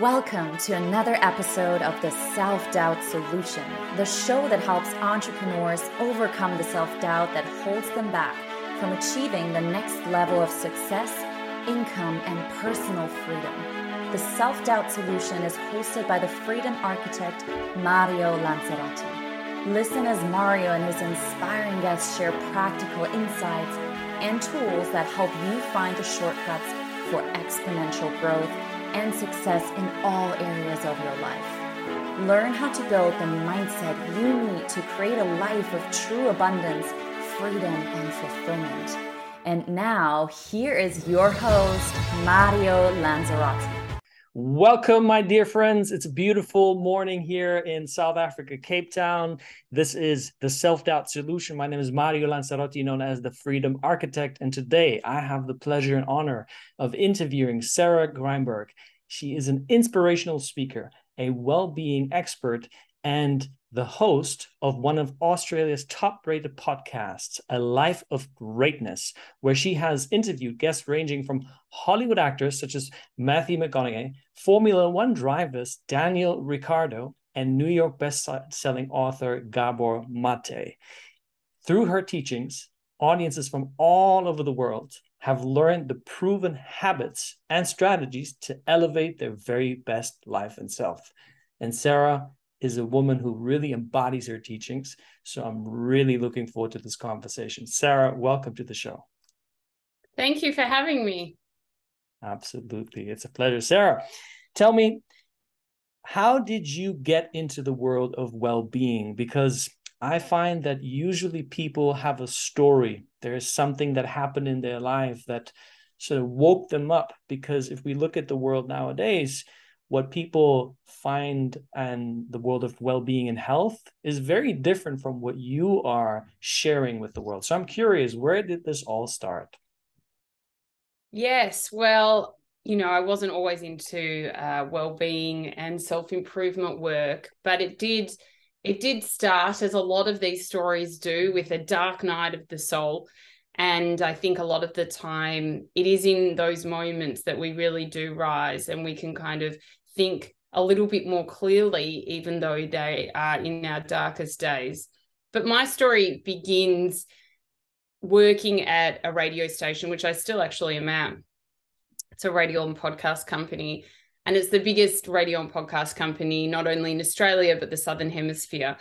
Welcome to another episode of The Self Doubt Solution, the show that helps entrepreneurs overcome the self doubt that holds them back from achieving the next level of success, income, and personal freedom. The Self Doubt Solution is hosted by the freedom architect Mario Lanzarotti. Listen as Mario and his inspiring guests share practical insights and tools that help you find the shortcuts for exponential growth and success in all areas of your life. Learn how to build the mindset you need to create a life of true abundance, freedom, and fulfillment. And now, here is your host, Mario Lanzarotti. Welcome, my dear friends. It's a beautiful morning here in South Africa, Cape Town. This is the Self Doubt Solution. My name is Mario Lanzarotti, known as the Freedom Architect. And today I have the pleasure and honor of interviewing Sarah Grynberg. She is an inspirational speaker, a well being expert, and the host of one of Australia's top rated podcasts, A Life of Greatness, where she has interviewed guests ranging from Hollywood actors such as Matthew McConaughey, Formula One drivers Daniel Ricciardo, and New York best-selling author Gabor Mate. Through her teachings, audiences from all over the world have learned the proven habits and strategies to elevate their very best life and self. And Sarah is a woman who really embodies her teachings. So I'm really looking forward to this conversation. Sarah, welcome to the show. Thank you for having me. Absolutely. It's a pleasure. Sarah, tell me, how did you get into the world of well being? Because I find that usually people have a story. There is something that happened in their life that sort of woke them up. Because if we look at the world nowadays, what people find and the world of well-being and health is very different from what you are sharing with the world. So i'm curious where did this all start? Yes well you know i wasn't always into uh, well-being and self-improvement work but it did it did start as a lot of these stories do with a dark night of the soul. And I think a lot of the time it is in those moments that we really do rise and we can kind of think a little bit more clearly, even though they are in our darkest days. But my story begins working at a radio station, which I still actually am at. It's a radio and podcast company. And it's the biggest radio and podcast company, not only in Australia, but the Southern Hemisphere.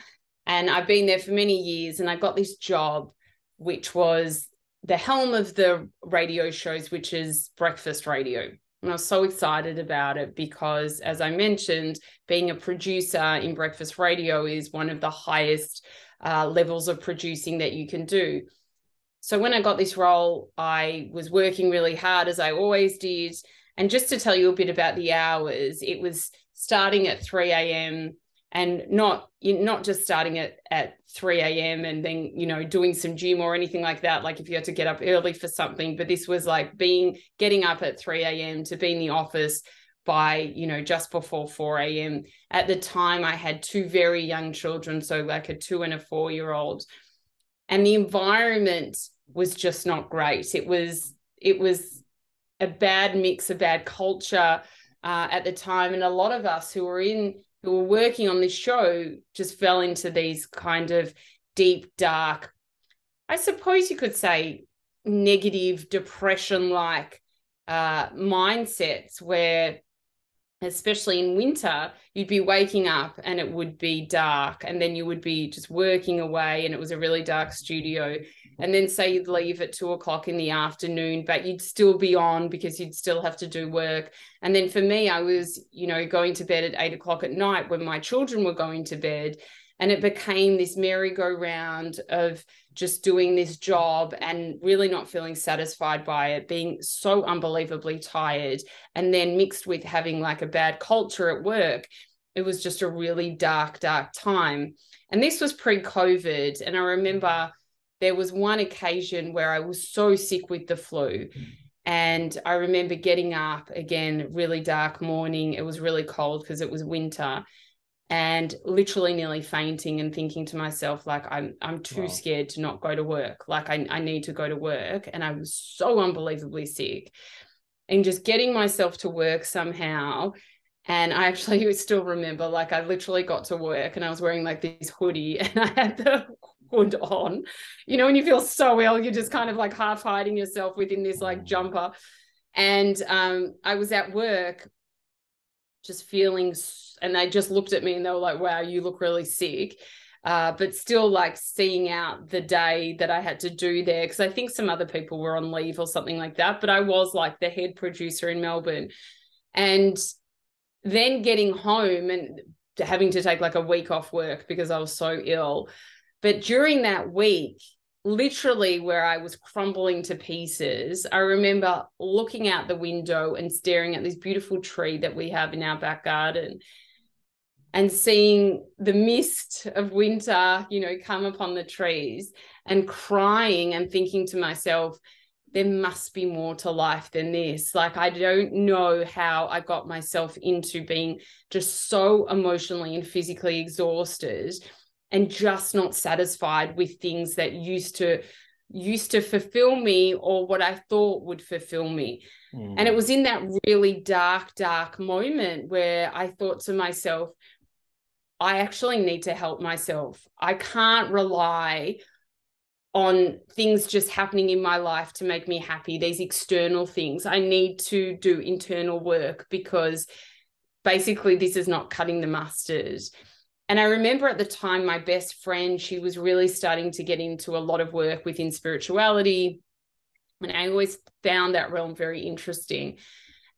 And I've been there for many years. And I got this job, which was the helm of the radio shows, which is breakfast radio. And I was so excited about it because, as I mentioned, being a producer in breakfast radio is one of the highest uh, levels of producing that you can do. So, when I got this role, I was working really hard, as I always did. And just to tell you a bit about the hours, it was starting at 3 a.m and not not just starting at at 3 a.m and then you know doing some gym or anything like that like if you had to get up early for something but this was like being getting up at 3 a.m to be in the office by you know just before 4 a.m at the time i had two very young children so like a two and a four year old and the environment was just not great. It was it was a bad mix a bad culture uh, at the time and a lot of us who were in who were working on this show just fell into these kind of deep, dark, I suppose you could say negative, depression like uh, mindsets where especially in winter, you'd be waking up and it would be dark, and then you would be just working away, and it was a really dark studio. And then say you'd leave at two o'clock in the afternoon, but you'd still be on because you'd still have to do work. And then for me, I was, you know, going to bed at eight o'clock at night when my children were going to bed. And it became this merry-go-round of just doing this job and really not feeling satisfied by it, being so unbelievably tired, and then mixed with having like a bad culture at work. It was just a really dark, dark time. And this was pre COVID. And I remember there was one occasion where I was so sick with the flu. And I remember getting up again, really dark morning. It was really cold because it was winter and literally nearly fainting and thinking to myself like i'm i'm too wow. scared to not go to work like I, I need to go to work and i was so unbelievably sick and just getting myself to work somehow And I actually still remember, like, I literally got to work and I was wearing like this hoodie and I had the hood on. You know, when you feel so ill, you're just kind of like half hiding yourself within this like jumper. And um, I was at work just feeling, and they just looked at me and they were like, wow, you look really sick. Uh, but still like seeing out the day that I had to do there because I think some other people were on leave or something like that. But I was like the head producer in Melbourne. And then getting home and having to take like a week off work because I was so ill. But during that week, literally where I was crumbling to pieces, I remember looking out the window and staring at this beautiful tree that we have in our back garden and seeing the mist of winter, you know, come upon the trees and crying and thinking to myself, there must be more to life than this. Like, I don't know how I got myself into being just so emotionally and physically exhausted and just not satisfied with things that used to used to fulfill me or what I thought would fulfill me. Mm. And it was in that really dark, dark moment where I thought to myself, I actually need to help myself. I can't rely on things just happening in my life to make me happy, these external things. I need to do internal work because basically this is not cutting the mustard. And I remember at the time, my best friend, she was really starting to get into a lot of work within spirituality. And I always found that realm very interesting.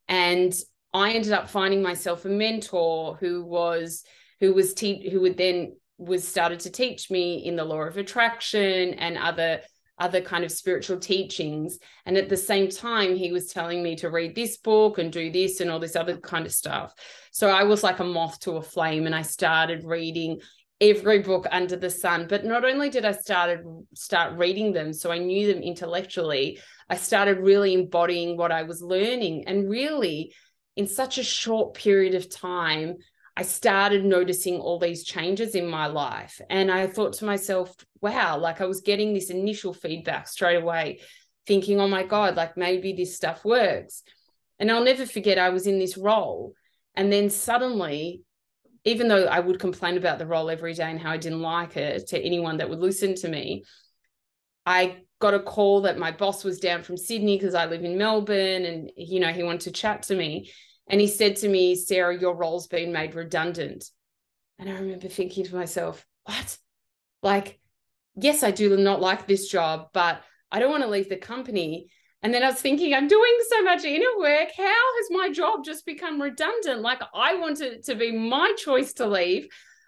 And I ended up finding myself a mentor who was who was te- who would then was started to teach me in the law of attraction and other other kind of spiritual teachings. And at the same time he was telling me to read this book and do this and all this other kind of stuff. So i was like a moth to a flame and i started reading every book under the sun. But not only did i started start reading them so i knew them intellectually i started really embodying what i was learning. And really in such a short period of time I started noticing all these changes in my life. And I thought to myself, wow, like I was getting this initial feedback straight away, thinking, oh my God, like maybe this stuff works. And I'll never forget, I was in this role. And then suddenly, even though I would complain about the role every day and how I didn't like it to anyone that would listen to me, I got a call that my boss was down from Sydney because I live in Melbourne and, you know, he wanted to chat to me. And he said to me, Sarah, your role's been made redundant. And I remember thinking to myself, what? Like, yes, I do not like this job, but I don't want to leave the company. And then I was thinking, I'm doing so much inner work. How has my job just become redundant? Like, I want it to be my choice to leave.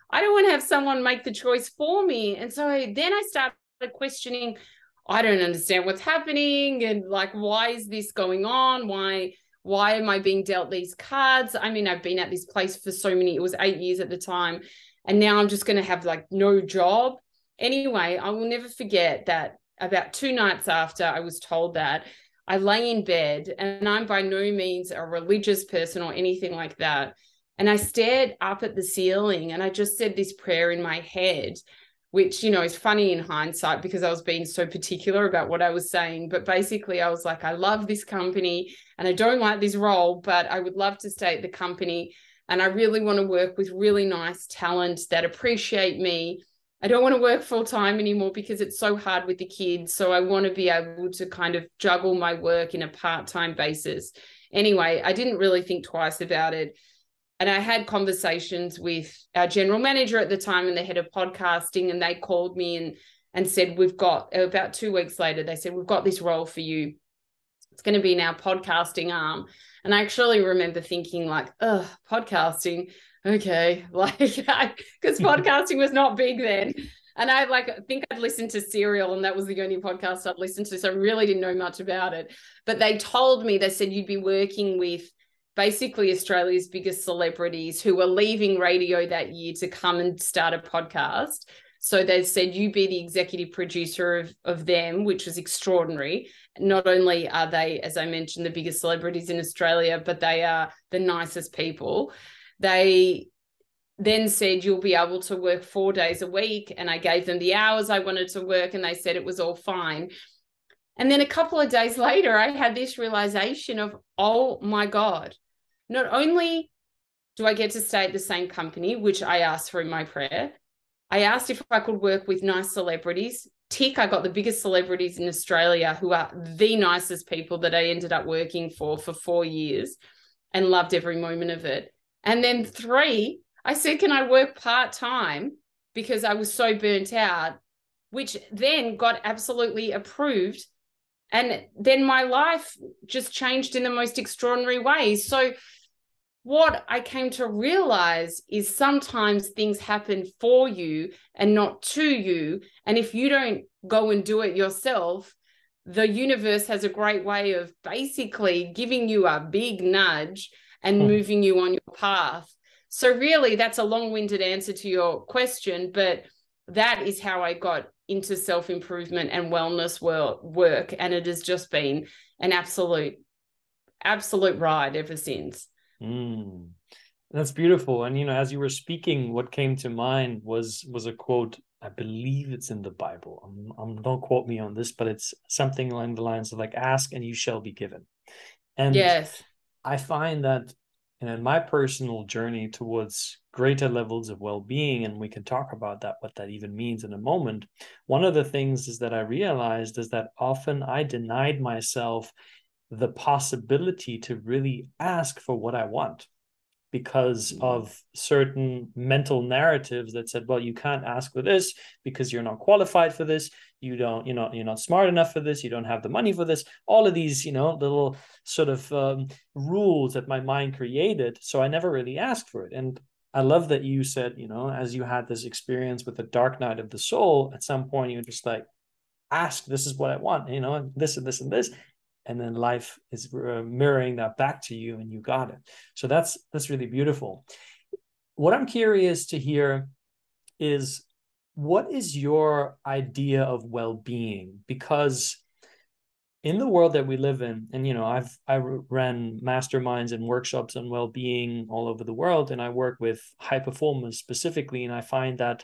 I don't want to have someone make the choice for me. And so then I started questioning, I don't understand what's happening. And like, why is this going on? Why? Why am I being dealt these cards? I mean, I've been at this place for so many, it was eight years at the time. And now I'm just going to have like no job. Anyway, I will never forget that about two nights after I was told that, I lay in bed and I'm by no means a religious person or anything like that. And I stared up at the ceiling and I just said this prayer in my head which you know is funny in hindsight because I was being so particular about what I was saying. But basically, I was like, I love this company and I don't like this role, but I would love to stay at the company. And I really want to work with really nice talent that appreciate me. I don't want to work full time anymore because it's so hard with the kids. So I want to be able to kind of juggle my work in a part time basis. Anyway, I didn't really think twice about it and I had conversations with our general manager at the time and the head of podcasting, and they called me and and said, We've got about two weeks later, they said, We've got this role for you. It's going to be in our podcasting arm. And I actually remember thinking, like, oh, podcasting, okay, like because podcasting was not big then. And I like I think I'd listened to Serial, and that was the only podcast I'd listened to. So I really didn't know much about it. But they told me, they said you'd be working with basically Australia's biggest celebrities who were leaving radio that year to come and start a podcast. So they said, you be the executive producer of, of them, which was extraordinary. Not only are they, as I mentioned, the biggest celebrities in Australia, but they are the nicest people. They then said, you'll be able to work four days a week. And I gave them the hours I wanted to work, and they said it was all fine. And then a couple of days later, I had this realization of, oh my God, not only do I get to stay at the same company, which I asked for in my prayer? I asked if I could work with nice celebrities. Tick, I got the biggest celebrities in Australia who are the nicest people that I ended up working for for four years and loved every moment of it. And then three, I said, Can I work part time? Because I was so burnt out, which then got absolutely approved. And then my life just changed in the most extraordinary ways. So what I came to realize is sometimes things happen for you and not to you. And if you don't go and do it yourself, the universe has a great way of basically giving you a big nudge and hmm. moving you on your path. So, really, that's a long winded answer to your question, but that is how I got into self improvement and wellness work. And it has just been an absolute, absolute ride ever since. Mm. That's beautiful. And you know, as you were speaking, what came to mind was was a quote. I believe it's in the Bible. Um, um, don't quote me on this, but it's something along the lines of like, "Ask and you shall be given." And yes, I find that and in my personal journey towards greater levels of well-being and we can talk about that what that even means in a moment one of the things is that i realized is that often i denied myself the possibility to really ask for what I want because mm-hmm. of certain mental narratives that said well you can't ask for this because you're not qualified for this you don't you know you're not smart enough for this you don't have the money for this. All of these you know little sort of um, rules that my mind created so i never really asked for it. And i love that you said you know as you had this experience with the dark night of the soul at some point you're just like ask this is what i want you know this and this and this. And then life is uh, mirroring that back to you and you got it. So that's that's really beautiful. What i'm curious to hear is what is your idea of well-being? Because in the world that we live in and you know i've i ran masterminds and workshops on well-being all over the world and i work with high performers specifically and i find that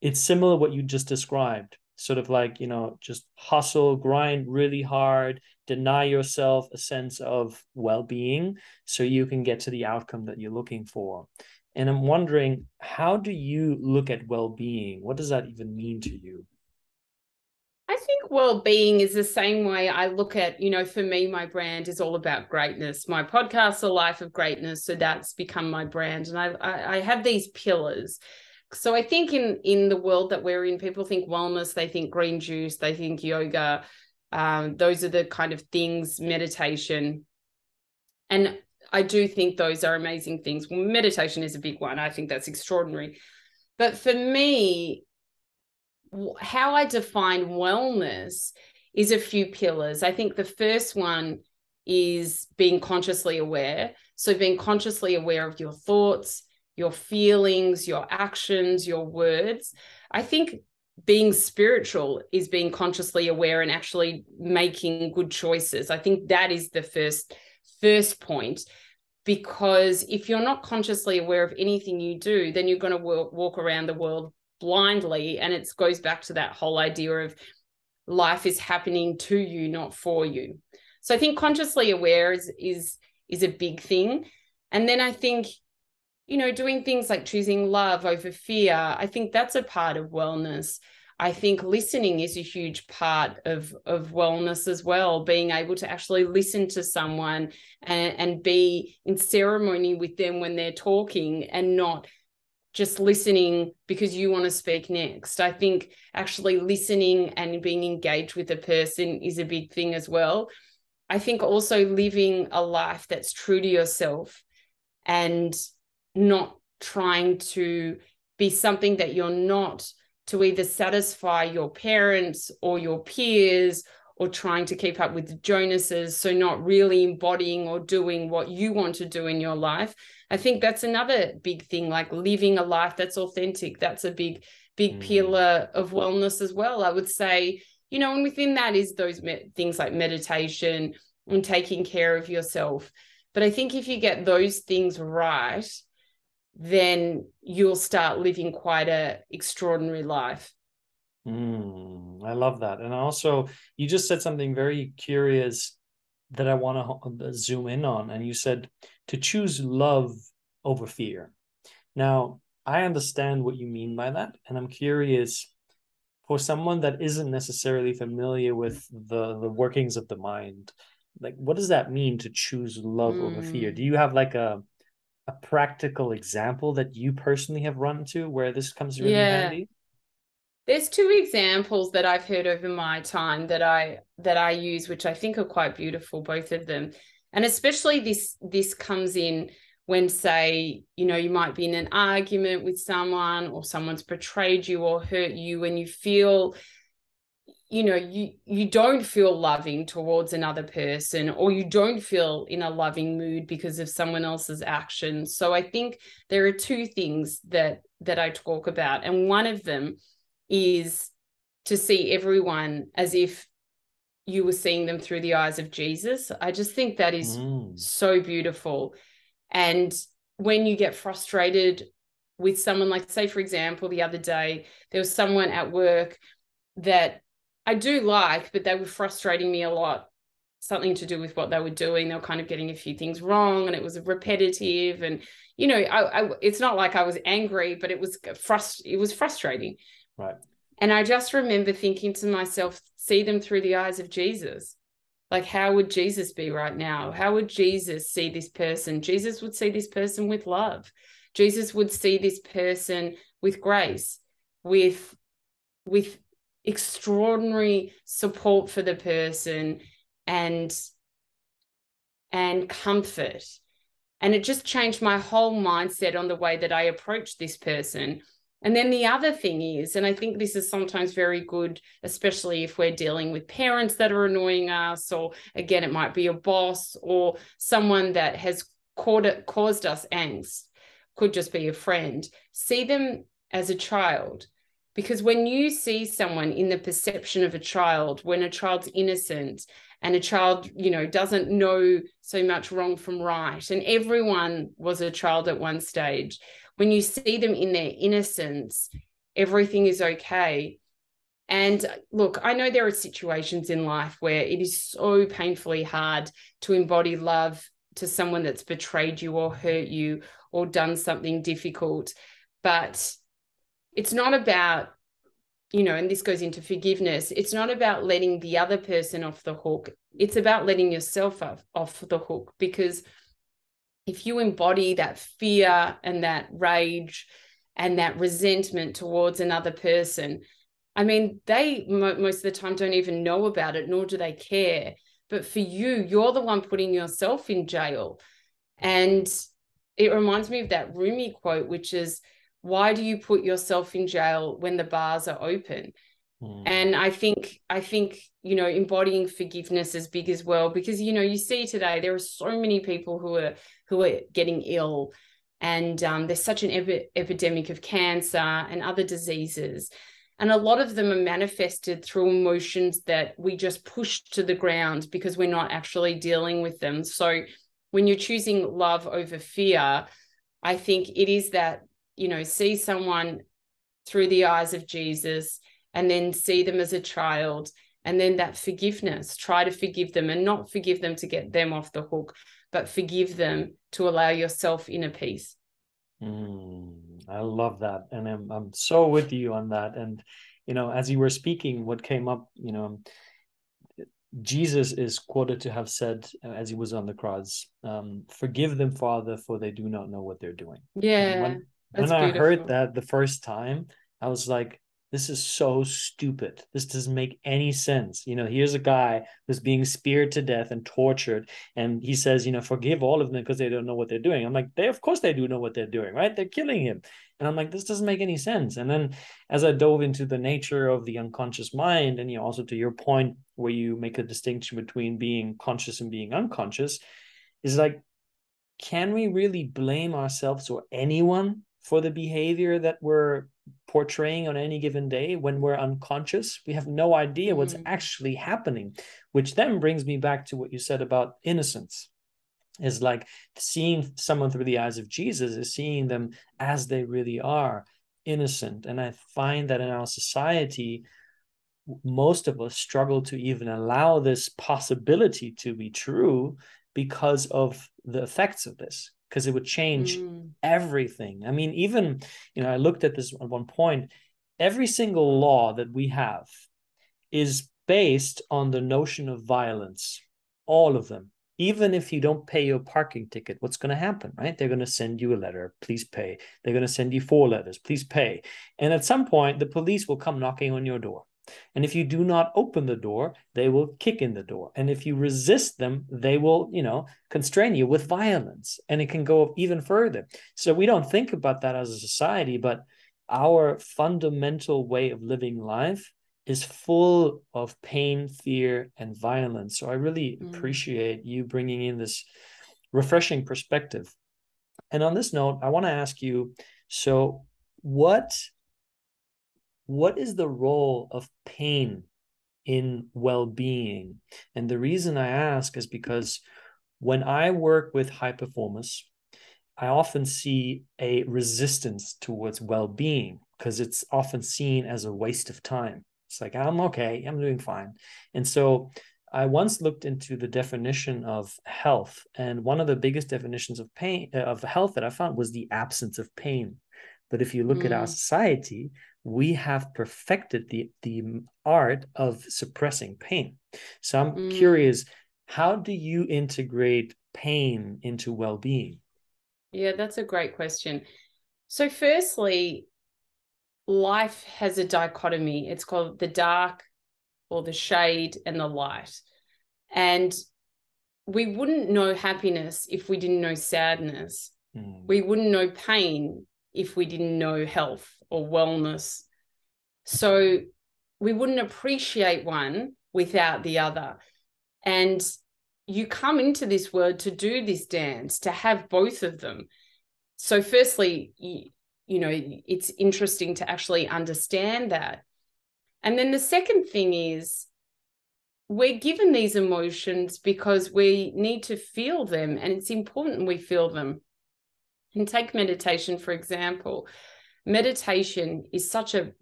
it's similar what you just described sort of like you know just hustle grind really hard deny yourself a sense of well-being so you can get to the outcome that you're looking for and i'm wondering how do you look at well-being what does that even mean to you I think well-being is the same way I look at, you know, for me, my brand is all about greatness. My podcast, A Life of Greatness, so that's become my brand, and I, I, I have these pillars so I think in in the world that we're in, people think wellness, they think green juice, they think yoga. Um, those are the kind of things, meditation. And I do think those are amazing things. Meditation is a big one. I think that's extraordinary. But for me, how I define wellness is a few pillars. I think the first one is being consciously aware. So, being consciously aware of your thoughts, your feelings, your actions, your words. I think being spiritual is being consciously aware and actually making good choices. I think that is the first first point because if you're not consciously aware of anything you do, then you're going to walk, walk around the world blindly and it goes back to that whole idea of life is happening to you not for you. So I think consciously aware is is is a big thing. And then I think you know, doing things like choosing love over fear, I think that's a part of wellness. I think listening is a huge part of, of wellness as well, being able to actually listen to someone and, and be in ceremony with them when they're talking and not just listening because you want to speak next. I think actually listening and being engaged with a person is a big thing as well. I think also living a life that's true to yourself and not trying to be something that you're not to either satisfy your parents or your peers or trying to keep up with the Joneses. So, not really embodying or doing what you want to do in your life. I think that's another big thing, like living a life that's authentic. That's a big, big mm. pillar of wellness as well. I would say, you know, and within that is those me- things like meditation and taking care of yourself. But I think if you get those things right, then you'll start living quite a extraordinary life. Mm, I love that. And also, you just said something very curious that I want to zoom in on. And you said to choose love over fear. Now, I understand what you mean by that, and I'm curious for someone that isn't necessarily familiar with the the workings of the mind like what does that mean to choose love mm. over fear do mm. you have like a a practical example that you personally have run to where this comes really yeah. handy there's two examples that I've heard over my time that I that I use which I think are quite beautiful both of them and especially this this comes in when say you know you might be in an argument with someone or someone's betrayed you or hurt you and you feel you know you you don't feel loving towards another person or you don't feel in a loving mood because of someone else's actions. So i think there are two things that that i talk about and one of them is to see everyone as if you were seeing them through the eyes of jesus. I just think that is mm. so beautiful. And when you get frustrated with someone, like, say, for example, the other day, there was someone at work that I do like, but they were frustrating me a lot. Something to do with what they were doing. They were kind of getting a few things wrong and it was repetitive. And, you know, I, I it's not like I was angry, but it was frust- it was frustrating. Right. And I just remember thinking to myself, see them through the eyes of Jesus. Like, how would Jesus be right now? How would Jesus see this person? Jesus would see this person with love. Jesus would see this person with grace, with, with extraordinary support for the person and and comfort and it just changed my whole mindset on the way that I approached this person and then the other thing is, and I think this is sometimes very good, especially if we're dealing with parents that are annoying us, or again, it might be a boss or someone that has it, caused us angst, could just be a friend. See them as a child. Because when you see someone in the perception of a child, when a child's innocent and a child, you know, doesn't know so much wrong from right, and everyone was a child at one stage, when you see them in their innocence, everything is okay. And uh, look, I know there are situations in life where it is so painfully hard to embody love to someone that's betrayed you or hurt you or done something difficult. But it's not about, you know, and this goes into forgiveness, it's not about letting the other person off the hook. It's about letting yourself off, off the hook because if you embody that fear and that rage and that resentment towards another person, I mean, they most of the time don't even know about it, nor do they care. But for you, you're the one putting yourself in jail. And it reminds me of that Rumi quote, which is, why do you put yourself in jail when the bars are open? Mm. And I think, I think, you know, embodying forgiveness is big as well, because, you know, you see today, there are so many people who are, who are getting ill and um, there's such an epi- epidemic of cancer and other diseases. And a lot of them are manifested through emotions that we just push to the ground because we're not actually dealing with them. So when you're choosing love over fear, I think it is that, you know, see someone through the eyes of Jesus and then see them as a child and then that forgiveness try to forgive them and not forgive them to get them off the hook but forgive them to allow yourself inner peace. Mm, i love that and I'm, I'm so with you on that. And you know as you were speaking what came up you know jesus is quoted to have said uh, as he was on the cross um, forgive them father for they do not know what they're doing. Yeah when, when i heard that the first time i was like this is so stupid. This doesn't make any sense. You know, here's a guy who's being speared to death and tortured, and he says, you know, forgive all of them because they don't know what they're doing. I'm like, they of course they do know what they're doing, right? They're killing him. And I'm like, this doesn't make any sense. And then as I dove into the nature of the unconscious mind, and you know, also to your point where you make a distinction between being conscious and being unconscious, is like, can we really blame ourselves or anyone for the behavior that we're portraying on any given day when we're unconscious. We have no idea what's mm. actually happening, which then brings me back to what you said about innocence. Is like seeing someone through the eyes of Jesus, is seeing them as they really are, innocent. And I find that in our society, most of us struggle to even allow this possibility to be true because of the effects of this because it would change mm. everything. I mean, even, you know, I looked at this at one point, every single law that we have is based on the notion of violence, all of them. Even if you don't pay your parking ticket, what's going to happen, right? They're going to send you a letter, please pay. They're going to send you four letters, please pay. And at some point, the police will come knocking on your door. And if you do not open the door, they will kick in the door. And if you resist them, they will, you know, constrain you with violence. And it can go even further. So we don't think about that as a society, but our fundamental way of living life is full of pain, fear, and violence. So I really mm. appreciate you bringing in this refreshing perspective. And on this note, I want to ask you so, what what is the role of pain in well-being and the reason i ask is because when i work with high performers i often see a resistance towards well-being because it's often seen as a waste of time it's like i'm okay i'm doing fine and so i once looked into the definition of health and one of the biggest definitions of pain of health that i found was the absence of pain but if you look mm. at our mm. society we have perfected the the art of suppressing pain. So i'm mm. curious how do you integrate pain into well-being? Yeah that's a great question. So firstly life has a dichotomy. It's called the dark or the shade and the light. And we wouldn't know happiness if we didn't know sadness. Mm. we wouldn't know pain if we didn't know health or wellness. So we wouldn't appreciate one without the other. And you come into this world to do this dance, to have both of them. So, firstly, you, you know, it's interesting to actually understand that. And then the second thing is, we're given these emotions because we need to feel them, and it's important we feel them. And take meditation, for example. Meditation is such a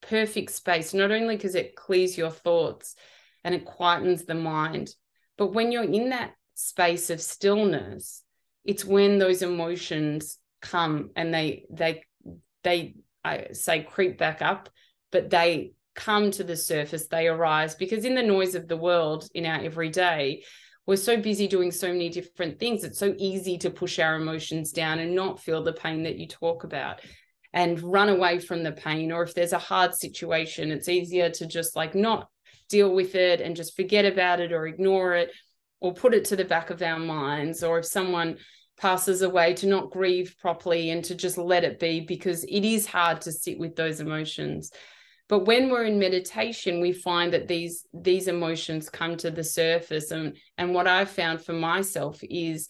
perfect space, not only because it clears your thoughts and it quietens the mind, but when you're in that space of stillness, it's when those emotions come and they they they I say creep back up, but they come to the surface, they arise because in the noise of the world in our everyday, we're so busy doing so many different things. It's so easy to push our emotions down and not feel the pain that you talk about and run away from the pain. Or if there's a hard situation, it's easier to just like not deal with it and just forget about it or ignore it or put it to the back of our minds. Or if someone passes away, to not grieve properly and to just let it be because it is hard to sit with those emotions but when we're in meditation we find that these these emotions come to the surface and and what i've found for myself is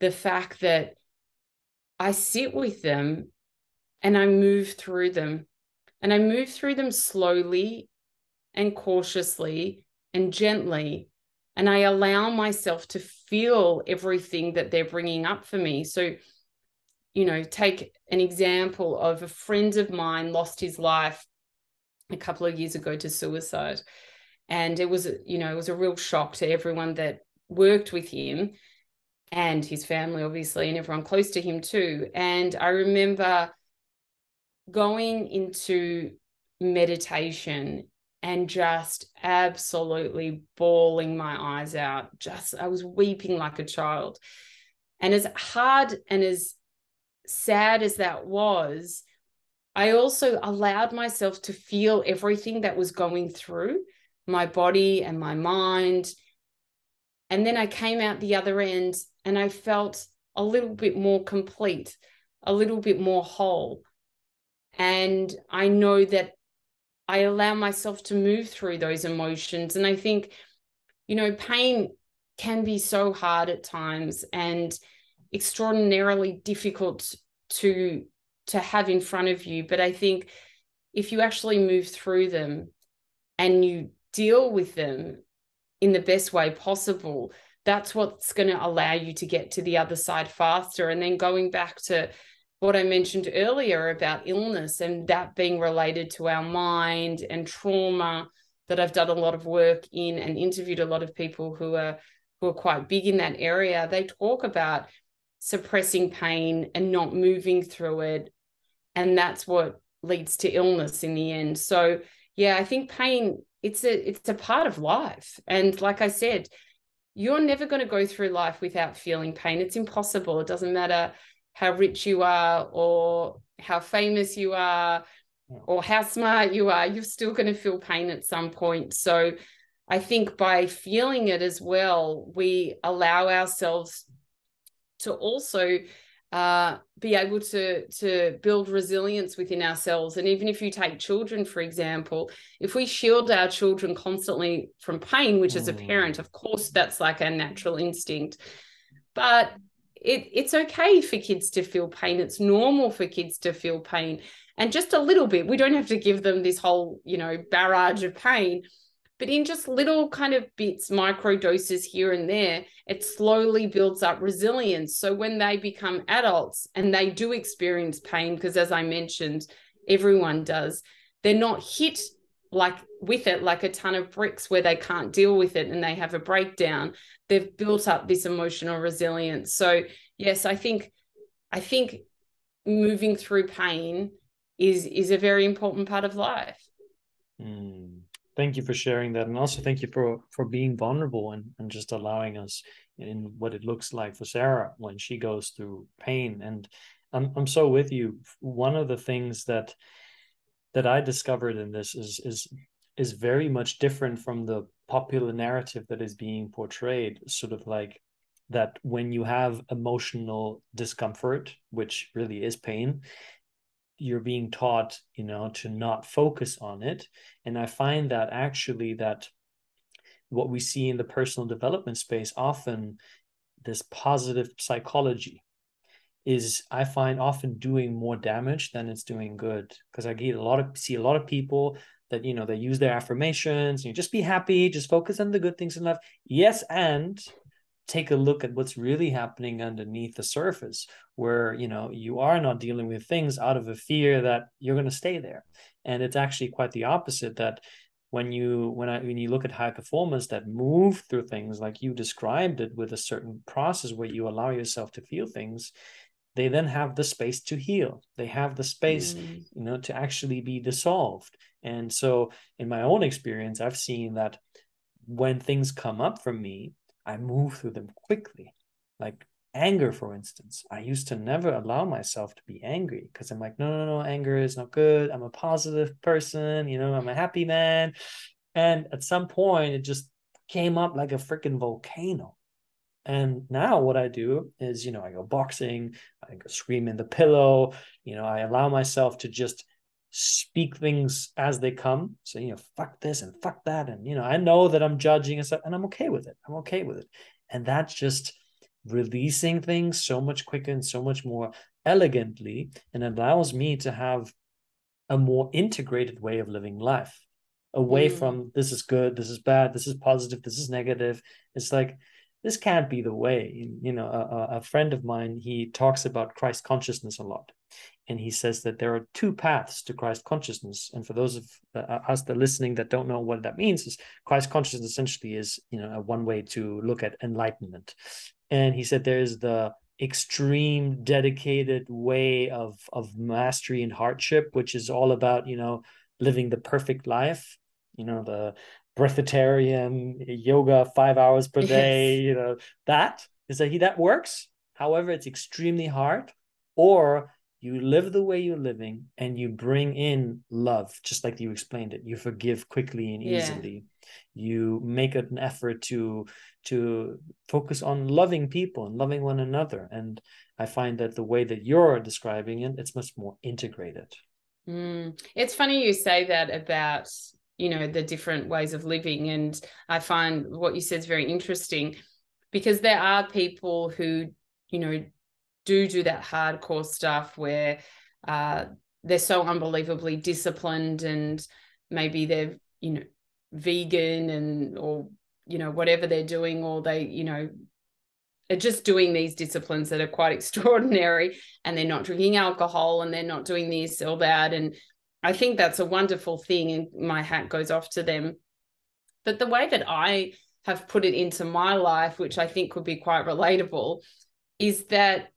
the fact that i sit with them and i move through them and i move through them slowly and cautiously and gently and i allow myself to feel everything that they're bringing up for me so you know take an example of a friend of mine lost his life a couple of years ago to suicide. And it was, you know, it was a real shock to everyone that worked with him and his family, obviously, and everyone close to him too. And I remember going into meditation and just absolutely bawling my eyes out. Just, I was weeping like a child. And as hard and as sad as that was, I also allowed myself to feel everything that was going through my body and my mind. And then I came out the other end and I felt a little bit more complete, a little bit more whole. And I know that I allow myself to move through those emotions. And I think, you know, pain can be so hard at times and extraordinarily difficult to to have in front of you. But I think if you actually move through them and you deal with them in the best way possible, that's what's going to allow you to get to the other side faster. And then going back to what I mentioned earlier about illness and that being related to our mind and trauma that I've done a lot of work in and interviewed a lot of people who are who are quite big in that area. They talk about suppressing pain and not moving through it and that's what leads to illness in the end. So yeah i think pain it's a it's a part of life. And like i said you're never going to go through life without feeling pain. It's impossible. It doesn't matter how rich you are or how famous you are or how smart you are you're still going to feel pain at some point. So i think by feeling it as well we allow ourselves to also uh, be able to to build resilience within ourselves. And even if you take children for example if we shield our children constantly from pain which mm. as a parent of course that's like a natural instinct. But it, it's okay for kids to feel pain it's normal for kids to feel pain and just a little bit we don't have to give them this whole you know barrage of pain but in just little kind of bits, micro doses here and there, it slowly builds up resilience. So when they become adults and they do experience pain, because as I mentioned, everyone does, they're not hit like with it like a ton of bricks where they can't deal with it and they have a breakdown. They've built up this emotional resilience. So yes i think i think moving through pain is is a very important part of life. Mm. Thank you for sharing that. And also thank you for for being vulnerable and, and just allowing us in what it looks like for sarah when she goes through pain. And i'm, I'm so with you. One of the things that that i discovered in this is is is very much different from the popular narrative that is being portrayed sort of like that when you have emotional discomfort which really is pain you're being taught you know to not focus on it. And i find that actually that what we see in the personal development space often this positive psychology is i find often doing more damage than it's doing good. Because i get a lot of see a lot of people that you know they use their affirmations you know, just be happy just focus on the good things in life. Yes and take a look at what's really happening underneath the surface where you know you are not dealing with things out of a fear that you're going to stay there. And it's actually quite the opposite that when you when I when you look at high performers that move through things like you described it with a certain process where you allow yourself to feel things they then have the space to heal they have the space mm. you know to actually be dissolved and so in my own experience i've seen that when things come up for me I move through them quickly. Like anger, for instance, I used to never allow myself to be angry because I'm like, no, no, no, anger is not good. I'm a positive person, you know, I'm a happy man. And at some point, it just came up like a freaking volcano. And now what I do is, you know, I go boxing, I go scream in the pillow, you know, I allow myself to just speak things as they come. So, you know, fuck this and fuck that. And, you know, I know that I'm judging and stuff, and I'm okay with it. I'm okay with it. And that's just releasing things so much quicker and so much more elegantly and allows me to have a more integrated way of living life away mm. from this is good, this is bad, this is positive, this is negative. It's like, this can't be the way. You know, a, a friend of mine, he talks about Christ consciousness a lot and he says that there are two paths to Christ consciousness. And for those of uh, us that are listening that don't know what that means, is Christ consciousness essentially is you know one way to look at enlightenment. And he said there is the extreme dedicated way of of mastery and hardship, which is all about you know living the perfect life. You know the breatharian yoga five hours per day. Yes. You know that is that he that works. However, it's extremely hard. Or you live the way you're living and you bring in love just like you explained it you forgive quickly and easily yeah. you make an effort to to focus on loving people and loving one another and i find that the way that you're describing it it's much more integrated mm. it's funny you say that about you know the different ways of living. And i find what you said is very interesting because there are people who you know do do that hardcore stuff where uh, they're so unbelievably disciplined and maybe they're you know vegan and or you know whatever they're doing or they you know are just doing these disciplines that are quite extraordinary and they're not drinking alcohol and they're not doing this or that. And i think that's a wonderful thing and my hat goes off to them but the way that i have put it into my life which i think would be quite relatable is that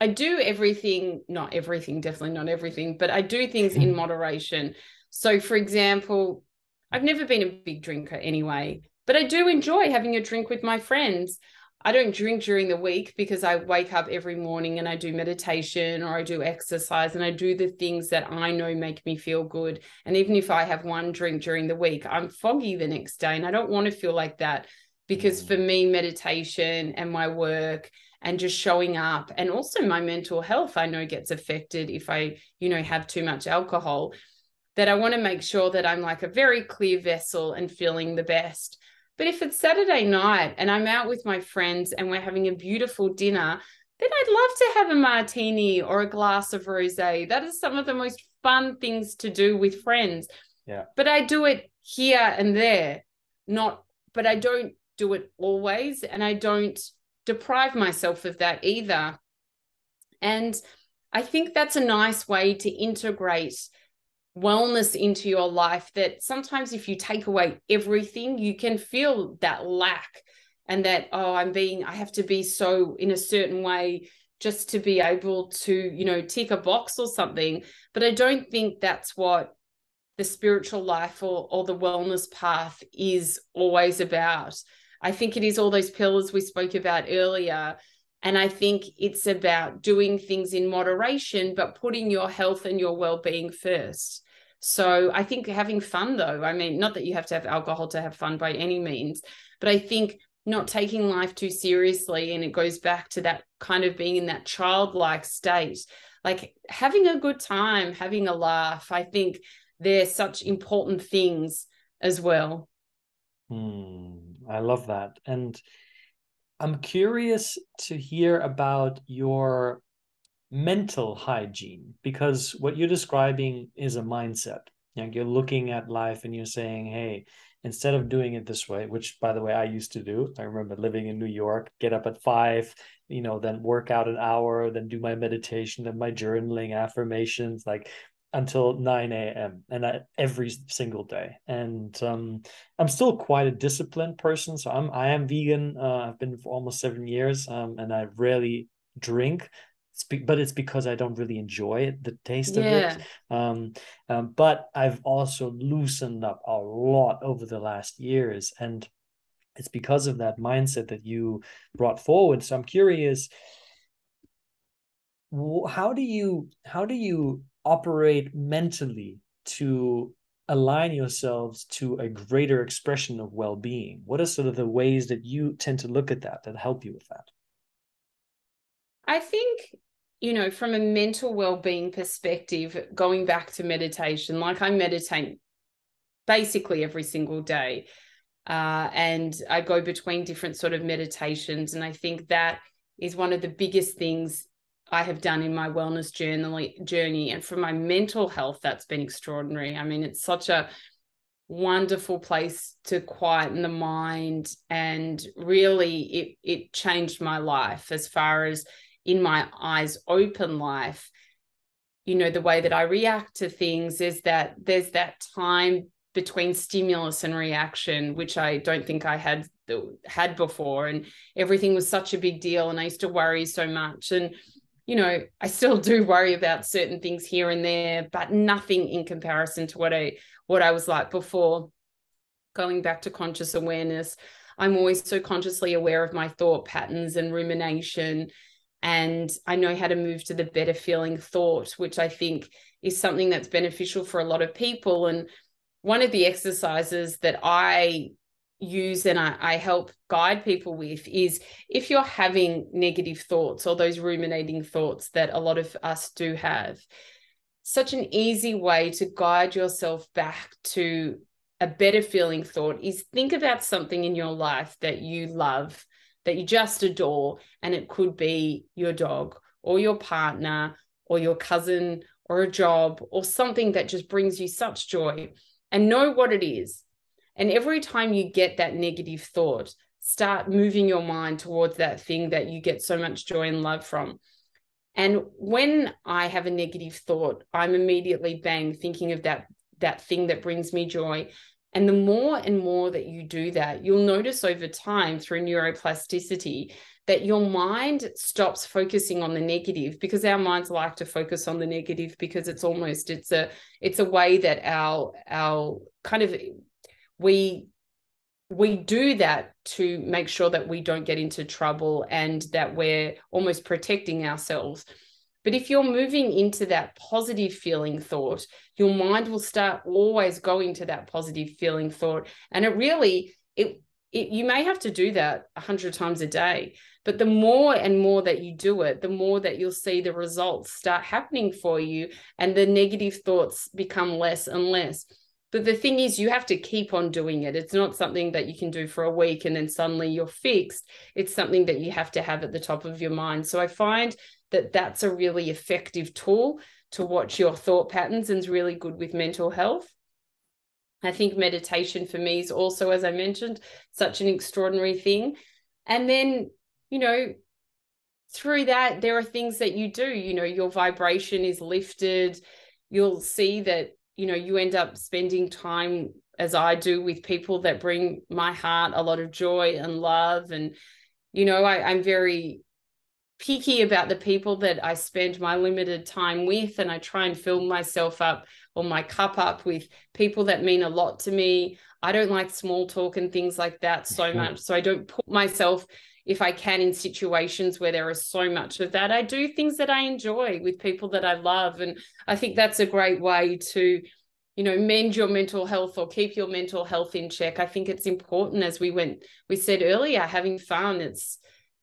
I do everything, not everything, definitely not everything, but I do things in moderation. So, for example, I've never been a big drinker anyway, but I do enjoy having a drink with my friends. I don't drink during the week because I wake up every morning and I do meditation or I do exercise and I do the things that I know make me feel good. And even if I have one drink during the week, I'm foggy the next day and I don't want to feel like that because for mm. me, meditation and my work and just showing up and also my mental health, I know gets affected if I, you know, have too much alcohol. That I want to make sure that I'm like a very clear vessel and feeling the best but if it's Saturday night and I'm out with my friends and we're having a beautiful dinner, then I'd love to have a martini or a glass of rosé. That is some of the most fun things to do with friends. Yeah. But I do it here and there, not but I don't do it always and I don't deprive myself of that either. And I think that's a nice way to integrate wellness into your life that sometimes if you take away everything you can feel that lack and that oh i'm being i have to be so in a certain way just to be able to you know tick a box or something. But i don't think that's what the spiritual life or, or the wellness path is always about. I think it is all those pillars we spoke about earlier. And I think it's about doing things in moderation, but putting your health and your well being first. So I think having fun though, I mean, not that you have to have alcohol to have fun by any means, but I think not taking life too seriously. And it goes back to that kind of being in that childlike state, like having a good time, having a laugh. I think they're such important things as well. Hmm, I love that. And I'm curious to hear about your mental hygiene because what you're describing is a mindset. Like you're looking at life and you're saying hey instead of doing it this way which by the way i used to do. I remember living in new york get up at five you know then work out an hour then do my meditation then my journaling affirmations like until 9 a.m and I, every single day. And um, i'm still quite a disciplined person so i'm i am vegan. Uh, i've been for almost seven years um, and i rarely drink but it's because I don't really enjoy it, the taste yeah. of it. Um, um, but I've also loosened up a lot over the last years, and it's because of that mindset that you brought forward. So I'm curious, how do you how do you operate mentally to align yourselves to a greater expression of well-being? What are sort of the ways that you tend to look at that that help you with that? I think you know, from a mental well-being perspective, going back to meditation, like I meditate basically every single day. Uh, and I go between different sort of meditations. And I think that is one of the biggest things I have done in my wellness journey journey. And for my mental health, that's been extraordinary. I mean, it's such a wonderful place to quieten the mind. And really it it changed my life as far as in my eyes open life you know the way that i react to things is that there's that time between stimulus and reaction which i don't think i had had before. And everything was such a big deal and i used to worry so much. And you know i still do worry about certain things here and there but nothing in comparison to what i what i was like before. Going back to conscious awareness i'm always so consciously aware of my thought patterns and rumination and I know how to move to the better feeling thought, which I think is something that's beneficial for a lot of people. And one of the exercises that I use and I, I, help guide people with is if you're having negative thoughts or those ruminating thoughts that a lot of us do have, such an easy way to guide yourself back to a better feeling thought is think about something in your life that you love that you just adore. And it could be your dog or your partner or your cousin or a job or something that just brings you such joy and know what it is. And every time you get that negative thought, start moving your mind towards that thing that you get so much joy and love from. And when I have a negative thought, I'm immediately bang thinking of that that thing that brings me joy. And the more and more that you do that, you'll notice over time through neuroplasticity that your mind stops focusing on the negative because our minds like to focus on the negative because it's almost it's a it's a way that our our kind of we we do that to make sure that we don't get into trouble and that we're almost protecting ourselves but if you're moving into that positive feeling thought, your mind will start always going to that positive feeling thought. And it really, it, it you may have to do that a hundred times a day, but the more and more that you do it, the more that you'll see the results start happening for you and the negative thoughts become less and less. But the thing is, you have to keep on doing it. It's not something that you can do for a week and then suddenly you're fixed. It's something that you have to have at the top of your mind. So I find that that's a really effective tool to watch your thought patterns and is really good with mental health. I think meditation for me is also, as I mentioned, such an extraordinary thing. And then, you know, through that, there are things that you do, you know, your vibration is lifted. You'll see that, you know, you end up spending time, as I do, with people that bring my heart a lot of joy and love. And, you know, I, I'm very picky about the people that I spend my limited time with, and I try and fill myself up or my cup up with people that mean a lot to me. I don't like small talk and things like that so much. So I don't put myself, if I can, in situations where there is so much of that. I do things that I enjoy with people that I love. And I think that's a great way to you know mend your mental health or keep your mental health in check i think it's important as we went we said earlier having fun it's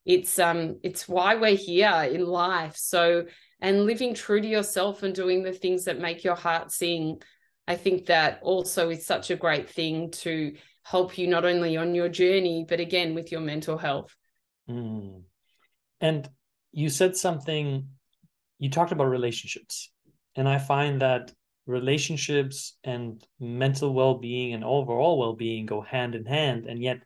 it's um it's why we're here in life. So and living true to yourself and doing the things that make your heart sing i think that also is such a great thing to help you not only on your journey but again with your mental health. Mm. and you said something you talked about relationships. And i find that relationships and mental well-being and overall well-being go hand in hand. And yet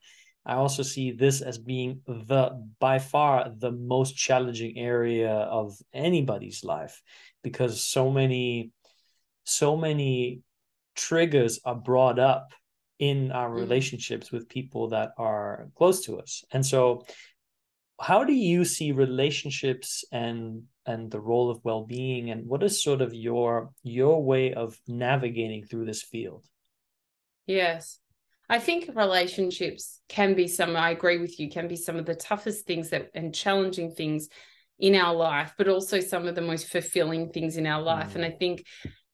I also see this as being the by far the most challenging area of anybody's life because so many so many triggers are brought up in our mm-hmm. relationships with people that are close to us. And so how do you see relationships and and the role of well-being and what is sort of your your way of navigating through this field? Yes. I think relationships can be some, I agree with you, can be some of the toughest things that and challenging things in our life, but also some of the most fulfilling things in our life. Mm. And I think,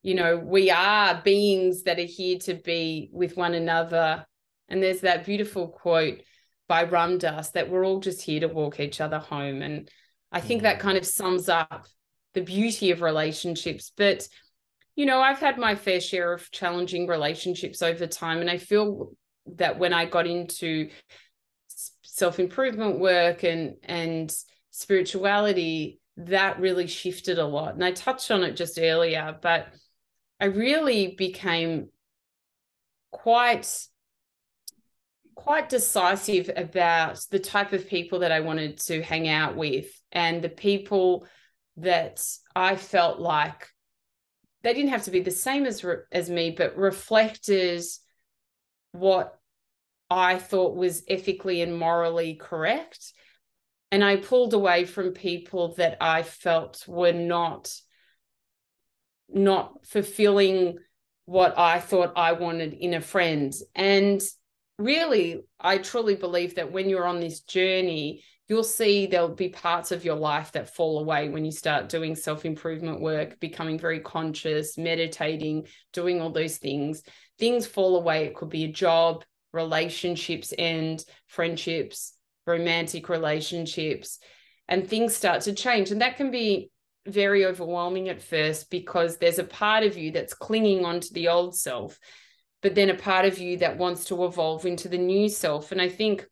you know, we are beings that are here to be with one another. And there's that beautiful quote by Ram Dass that we're all just here to walk each other home. And I think mm. that kind of sums up the beauty of relationships. But you know, I've had my fair share of challenging relationships over time. And I feel that when I got into self improvement work and and spirituality, that really shifted a lot. And I touched on it just earlier, but I really became quite quite decisive about the type of people that I wanted to hang out with and the people that I felt like they didn't have to be the same as as me but reflected what I thought was ethically and morally correct. And I pulled away from people that I felt were not not fulfilling what I thought I wanted in a friend. And really, I truly believe that when you're on this journey, you'll see there'll be parts of your life that fall away when you start doing self improvement work, becoming very conscious, meditating, doing all those things. Things fall away. It could be a job, relationships end, friendships, romantic relationships, and things start to change. And that can be very overwhelming at first because there's a part of you that's clinging onto the old self, but then a part of you that wants to evolve into the new self. And I think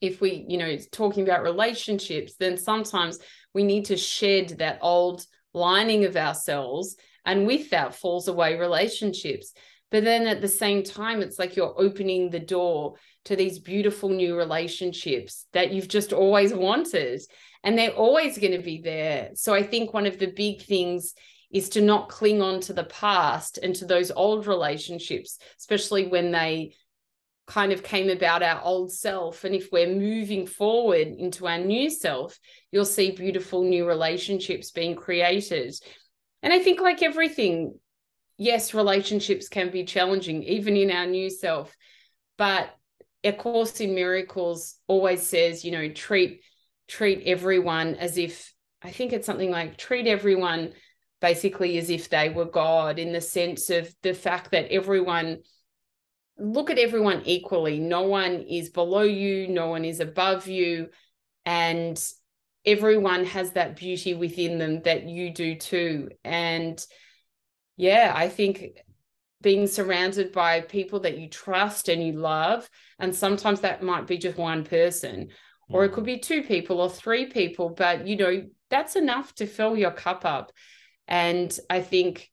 if we, you know, talking about relationships, then sometimes we need to shed that old lining of ourselves. And with that falls away relationships. But then at the same time, it's like you're opening the door to these beautiful new relationships that you've just always wanted. And they're always going to be there. So I think one of the big things is to not cling on to the past and to those old relationships, especially when they kind of came about our old self. And if we're moving forward into our new self, you'll see beautiful new relationships being created. And I think, like everything, yes, relationships can be challenging, even in our new self. But A Course in Miracles always says, you know, treat treat everyone as if I think it's something like treat everyone basically as if they were God in the sense of the fact that everyone look at everyone equally. No one is below you, no one is above you. And everyone has that beauty within them that you do too. And yeah, I think being surrounded by people that you trust and you love, and sometimes that might be just one person, or it could mm. be two people or three people, but you know, that's enough to fill your cup up. And I think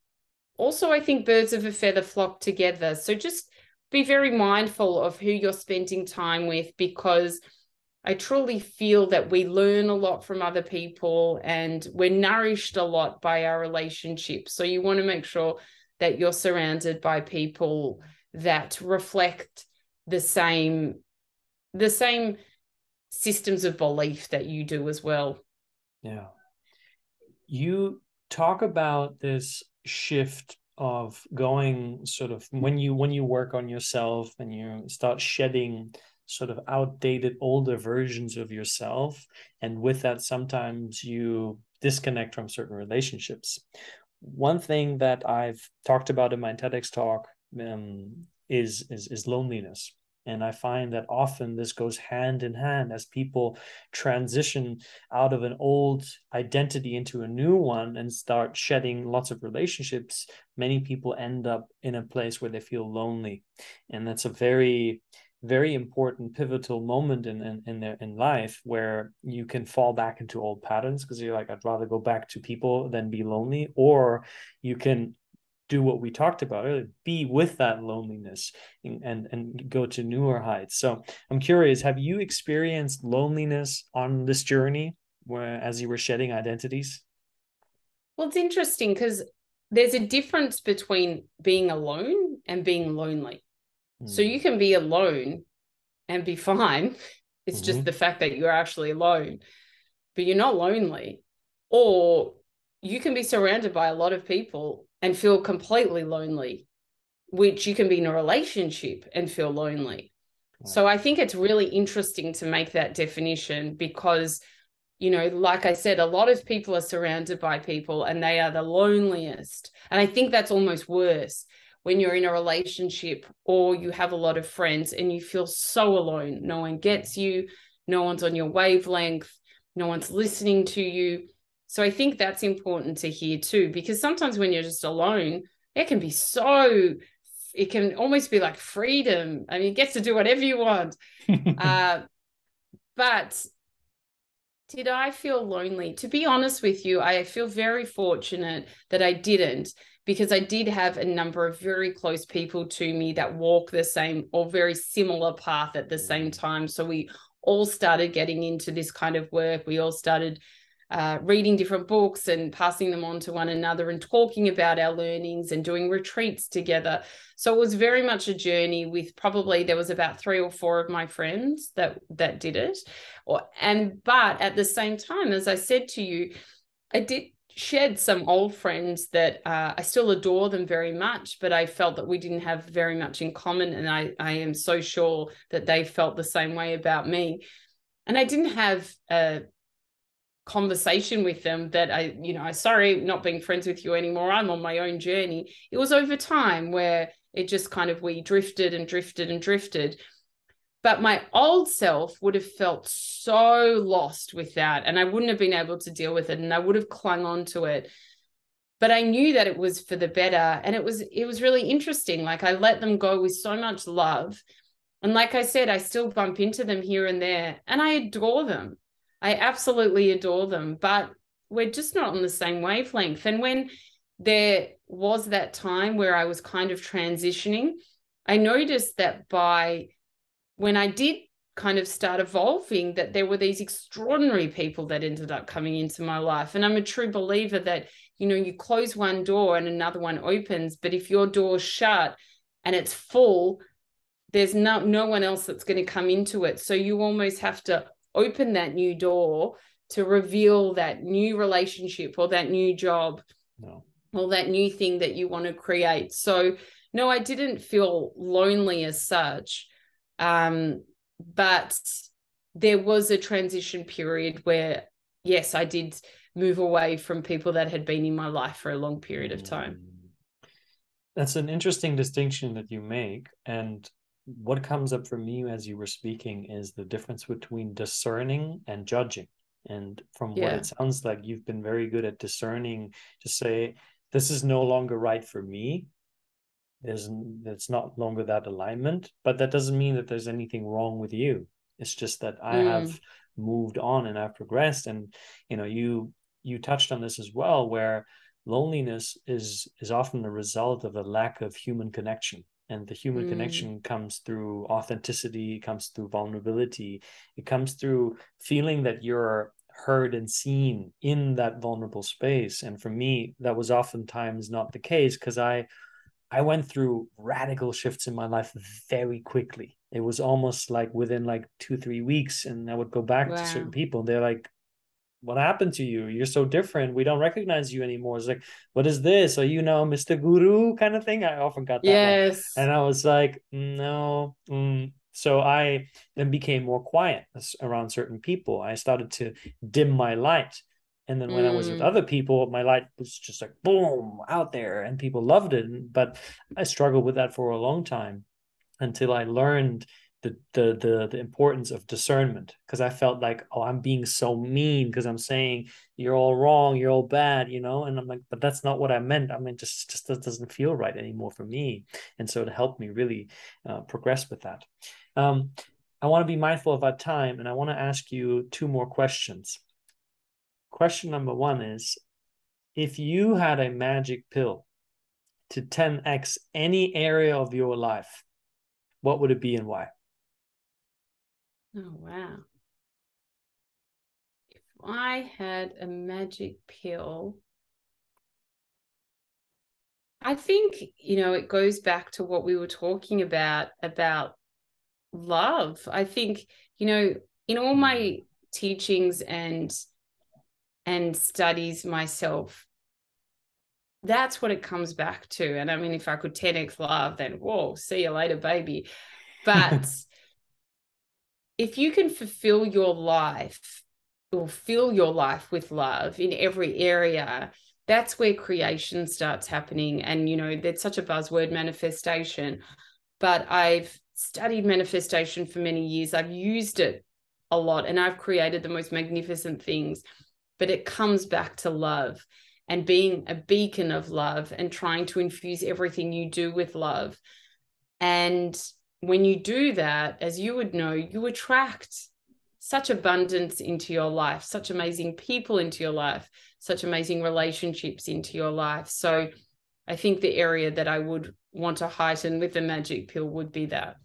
also, I think birds of a feather flock together. So just be very mindful of who you're spending time with because I truly feel that we learn a lot from other people and we're nourished a lot by our relationships. So you want to make sure that you're surrounded by people that reflect the same the same systems of belief that you do as well. Yeah. You talk about this shift of going sort of when you when you work on yourself and you start shedding sort of outdated older versions of yourself and with that sometimes you disconnect from certain relationships. One thing that i've talked about in my tedx talk um, is, is is loneliness and I find that often this goes hand in hand as people transition out of an old identity into a new one and start shedding lots of relationships. Many people end up in a place where they feel lonely. And that's a very, very important pivotal moment in, in, in their in life where you can fall back into old patterns because you're like i'd rather go back to people than be lonely or you can do what we talked about earlier be with that loneliness and and go to newer heights so i'm curious have you experienced loneliness on this journey where as you were shedding identities well it's interesting because there's a difference between being alone and being lonely mm. so you hmm. can be alone and be fine it's mm-hmm. just the fact that you're actually alone but you're not lonely or you can be surrounded by a lot of people and feel completely lonely, which you can be in a relationship and feel lonely. So I think it's really interesting to make that definition because, you know, like I said, a lot of people are surrounded by people and they are the loneliest. And I think that's almost worse when you're in a relationship or you have a lot of friends and you feel so alone. No one gets you, no one's on your wavelength, no one's listening to you. So I think that's important to hear too, because sometimes when you're just alone, it can be so, it can almost be like freedom. I mean, you get to do whatever you want. uh, but did I feel lonely? To be honest with you, I feel very fortunate that I didn't because I did have a number of very close people to me that walk the same or very similar path at the same mm. time. So we all started getting into this kind of work. We all started uh, reading different books and passing them on to one another and talking about our learnings and doing retreats together. So it was very much a journey with probably there was about three or four of my friends that that did it. Or and but at the same time, as I said to you, I did shed some old friends that uh, I still adore them very much, but I felt that we didn't have very much in common. And I, I am so sure that they felt the same way about me. And I didn't have a conversation with them that I, you know, sorry not being friends with you anymore. I'm on my own journey. It was over time where it just kind of we drifted and drifted and drifted. But my old self would have felt so lost with that. And I wouldn't have been able to deal with it. And I would have clung on to it. But I knew that it was for the better. And it was, it was really interesting. Like I let them go with so much love. And like I said, I still bump into them here and there and I adore them. I absolutely adore them, but we're just not on the same wavelength. And when there was that time where I was kind of transitioning, I noticed that by when I did kind of start evolving that there were these extraordinary people that ended up coming into my life and i'm a true believer that you know you close one door and another one opens but if your door's shut and it's full there's no no one else that's going to come into it so you almost have to open that new door to reveal that new relationship or that new job no. or that new thing that you want to create so no i didn't feel lonely as such um, but there was a transition period where yes i did move away from people that had been in my life for a long period of time mm. that's an interesting distinction that you make and what comes up for me as you were speaking is the difference between discerning and judging. And from yeah. what it sounds like you've been very good at discerning to say this is no longer right for me. There's it's not longer that alignment. But that doesn't mean that there's anything wrong with you. It's just that i mm. have moved on and i've progressed. And you know you you touched on this as well where loneliness is is often the result of a lack of human connection and the human mm. connection comes through authenticity comes through vulnerability it comes through feeling that you're heard and seen in that vulnerable space and for me that was oftentimes not the case because i I went through radical shifts in my life very quickly. It was almost like within like two, three weeks, and I would go back wow. to certain people. and They're like, "What happened to you? You're so different. We don't recognize you anymore." It's like, "What is this? Are you now Mr. Guru?" kind of thing. I often got that. Yes. One. And I was like, "No." Mm. So I then became more quiet around certain people. I started to dim my light and then when mm. I was with mm. other people, my light was just like boom out there and people loved it. But I struggled with that for a long time until I learned the the the, the importance of discernment because I felt like, oh, I'm being so mean because I'm saying you're all wrong, you're all bad, you know. And I'm like, but that's not what I meant. I mean, just just that doesn't feel right anymore for me. And so it helped me really uh, progress with that. Um, I want to be mindful of our time, and I want to ask you two more questions question number one is if you had a magic pill to 10x any area of your life, what would it be and why? Oh, wow. If I had a magic pill, I think, you know, it goes back to what we were talking about, about love. I think, you know, in all my teachings and and studies myself that's what it comes back to and i mean if i could 10x love then whoa see you later baby but if you can fulfill your life or fill your life with love in every area that's where creation starts happening. And you know that's such a buzzword manifestation. But i've studied manifestation for many years. I've used it a lot and i've created the most magnificent things. But it comes back to love and being a beacon of love and trying to infuse everything you do with love. And when you do that, as you would know, you attract such abundance into your life, such amazing people into your life, such amazing relationships into your life. So I think the area that I would want to heighten with the magic pill would be that.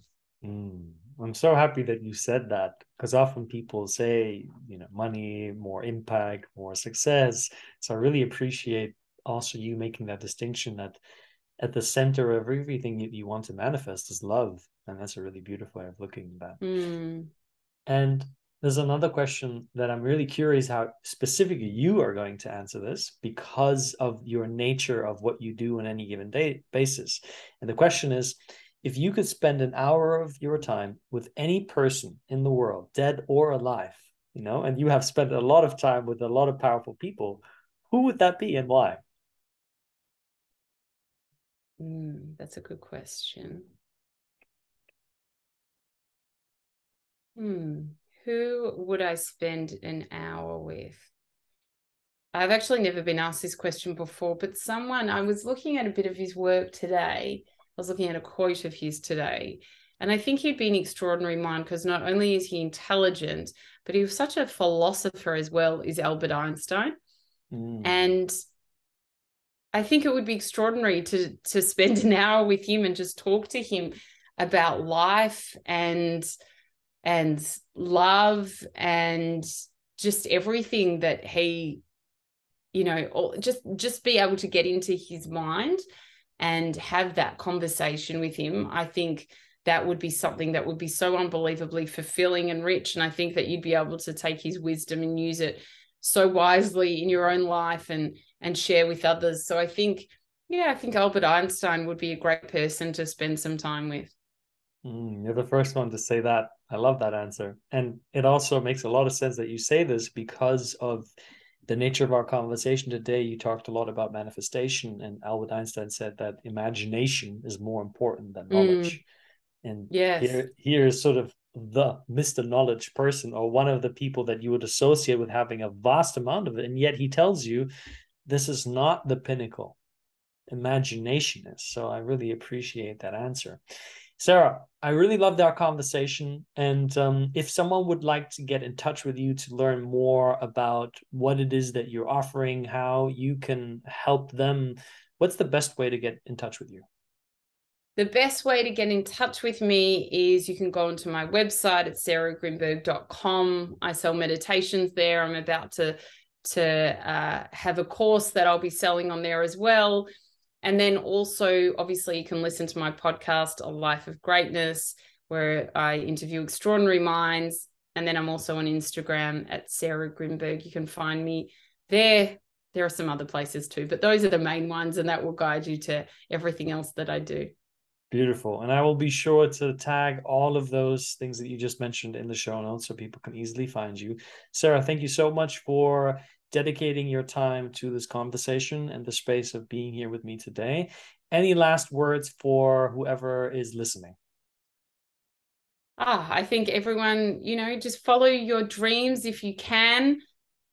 Mm. I'm so happy that you said that because often people say, you know, money, more impact, more success. So I really appreciate also you making that distinction that at the center of everything that you want to manifest is love. And that's a really beautiful way of looking at that. Mm. And there's another question that I'm really curious how specifically you are going to answer this because of your nature of what you do on any given day basis. And the question is if you could spend an hour of your time with any person in the world, dead or alive, you know, and you have spent a lot of time with a lot of powerful people, who would that be and why? Mm, that's a good question. Hmm. Who would I spend an hour with? I've actually never been asked this question before, but someone, I was looking at a bit of his work today I was looking at a quote of his today. And I think he'd be an extraordinary mind because not only is he intelligent, but he was such a philosopher as well, is Albert Einstein. Mm. And I think it would be extraordinary to to spend an hour with him and just talk to him about life and and love and just everything that he you know just just be able to get into his mind and have that conversation with him i think that would be something that would be so unbelievably fulfilling and rich. And i think that you'd be able to take his wisdom and use it so wisely in your own life and and share with others. So i think yeah i think albert einstein would be a great person to spend some time with. Mm, you're the first one to say that i love that answer and it also makes a lot of sense that you say this because of the nature of our conversation today you talked a lot about manifestation and albert einstein said that imagination is more important than knowledge mm. and yes. here, here is sort of the Mr. Knowledge person or one of the people that you would associate with having a vast amount of it. And yet he tells you this is not the pinnacle. Imagination is. So I really appreciate that answer. Sarah, I really loved our conversation. And um, if someone would like to get in touch with you to learn more about what it is that you're offering, how you can help them, what's the best way to get in touch with you? The best way to get in touch with me is you can go onto my website at sarahgrynberg.com. I sell meditations there. I'm about to to uh, have a course that I'll be selling on there as well. And then also, obviously, you can listen to my podcast, A Life of Greatness, where I interview extraordinary minds. And then I'm also on Instagram at Sarah Grynberg. You can find me there. There are some other places too, but those are the main ones, and that will guide you to everything else that I do. Beautiful. And I will be sure to tag all of those things that you just mentioned in the show notes so people can easily find you. Sarah, thank you so much for dedicating your time to this conversation and the space of being here with me today. Any last words for whoever is listening? Ah, I think everyone, you know, just follow your dreams if you can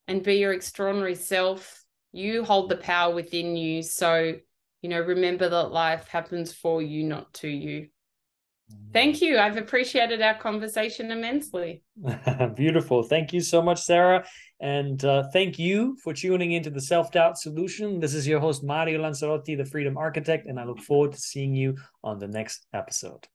and be your extraordinary self. You hold the power within you. So, you know, remember that life happens for you, not to you. Thank you. I've appreciated our conversation immensely. Beautiful. Thank you so much, Sarah. And uh, thank you for tuning into the Self Doubt Solution. This is your host, Mario Lanzarotti, the Freedom Architect, and I look forward to seeing you on the next episode.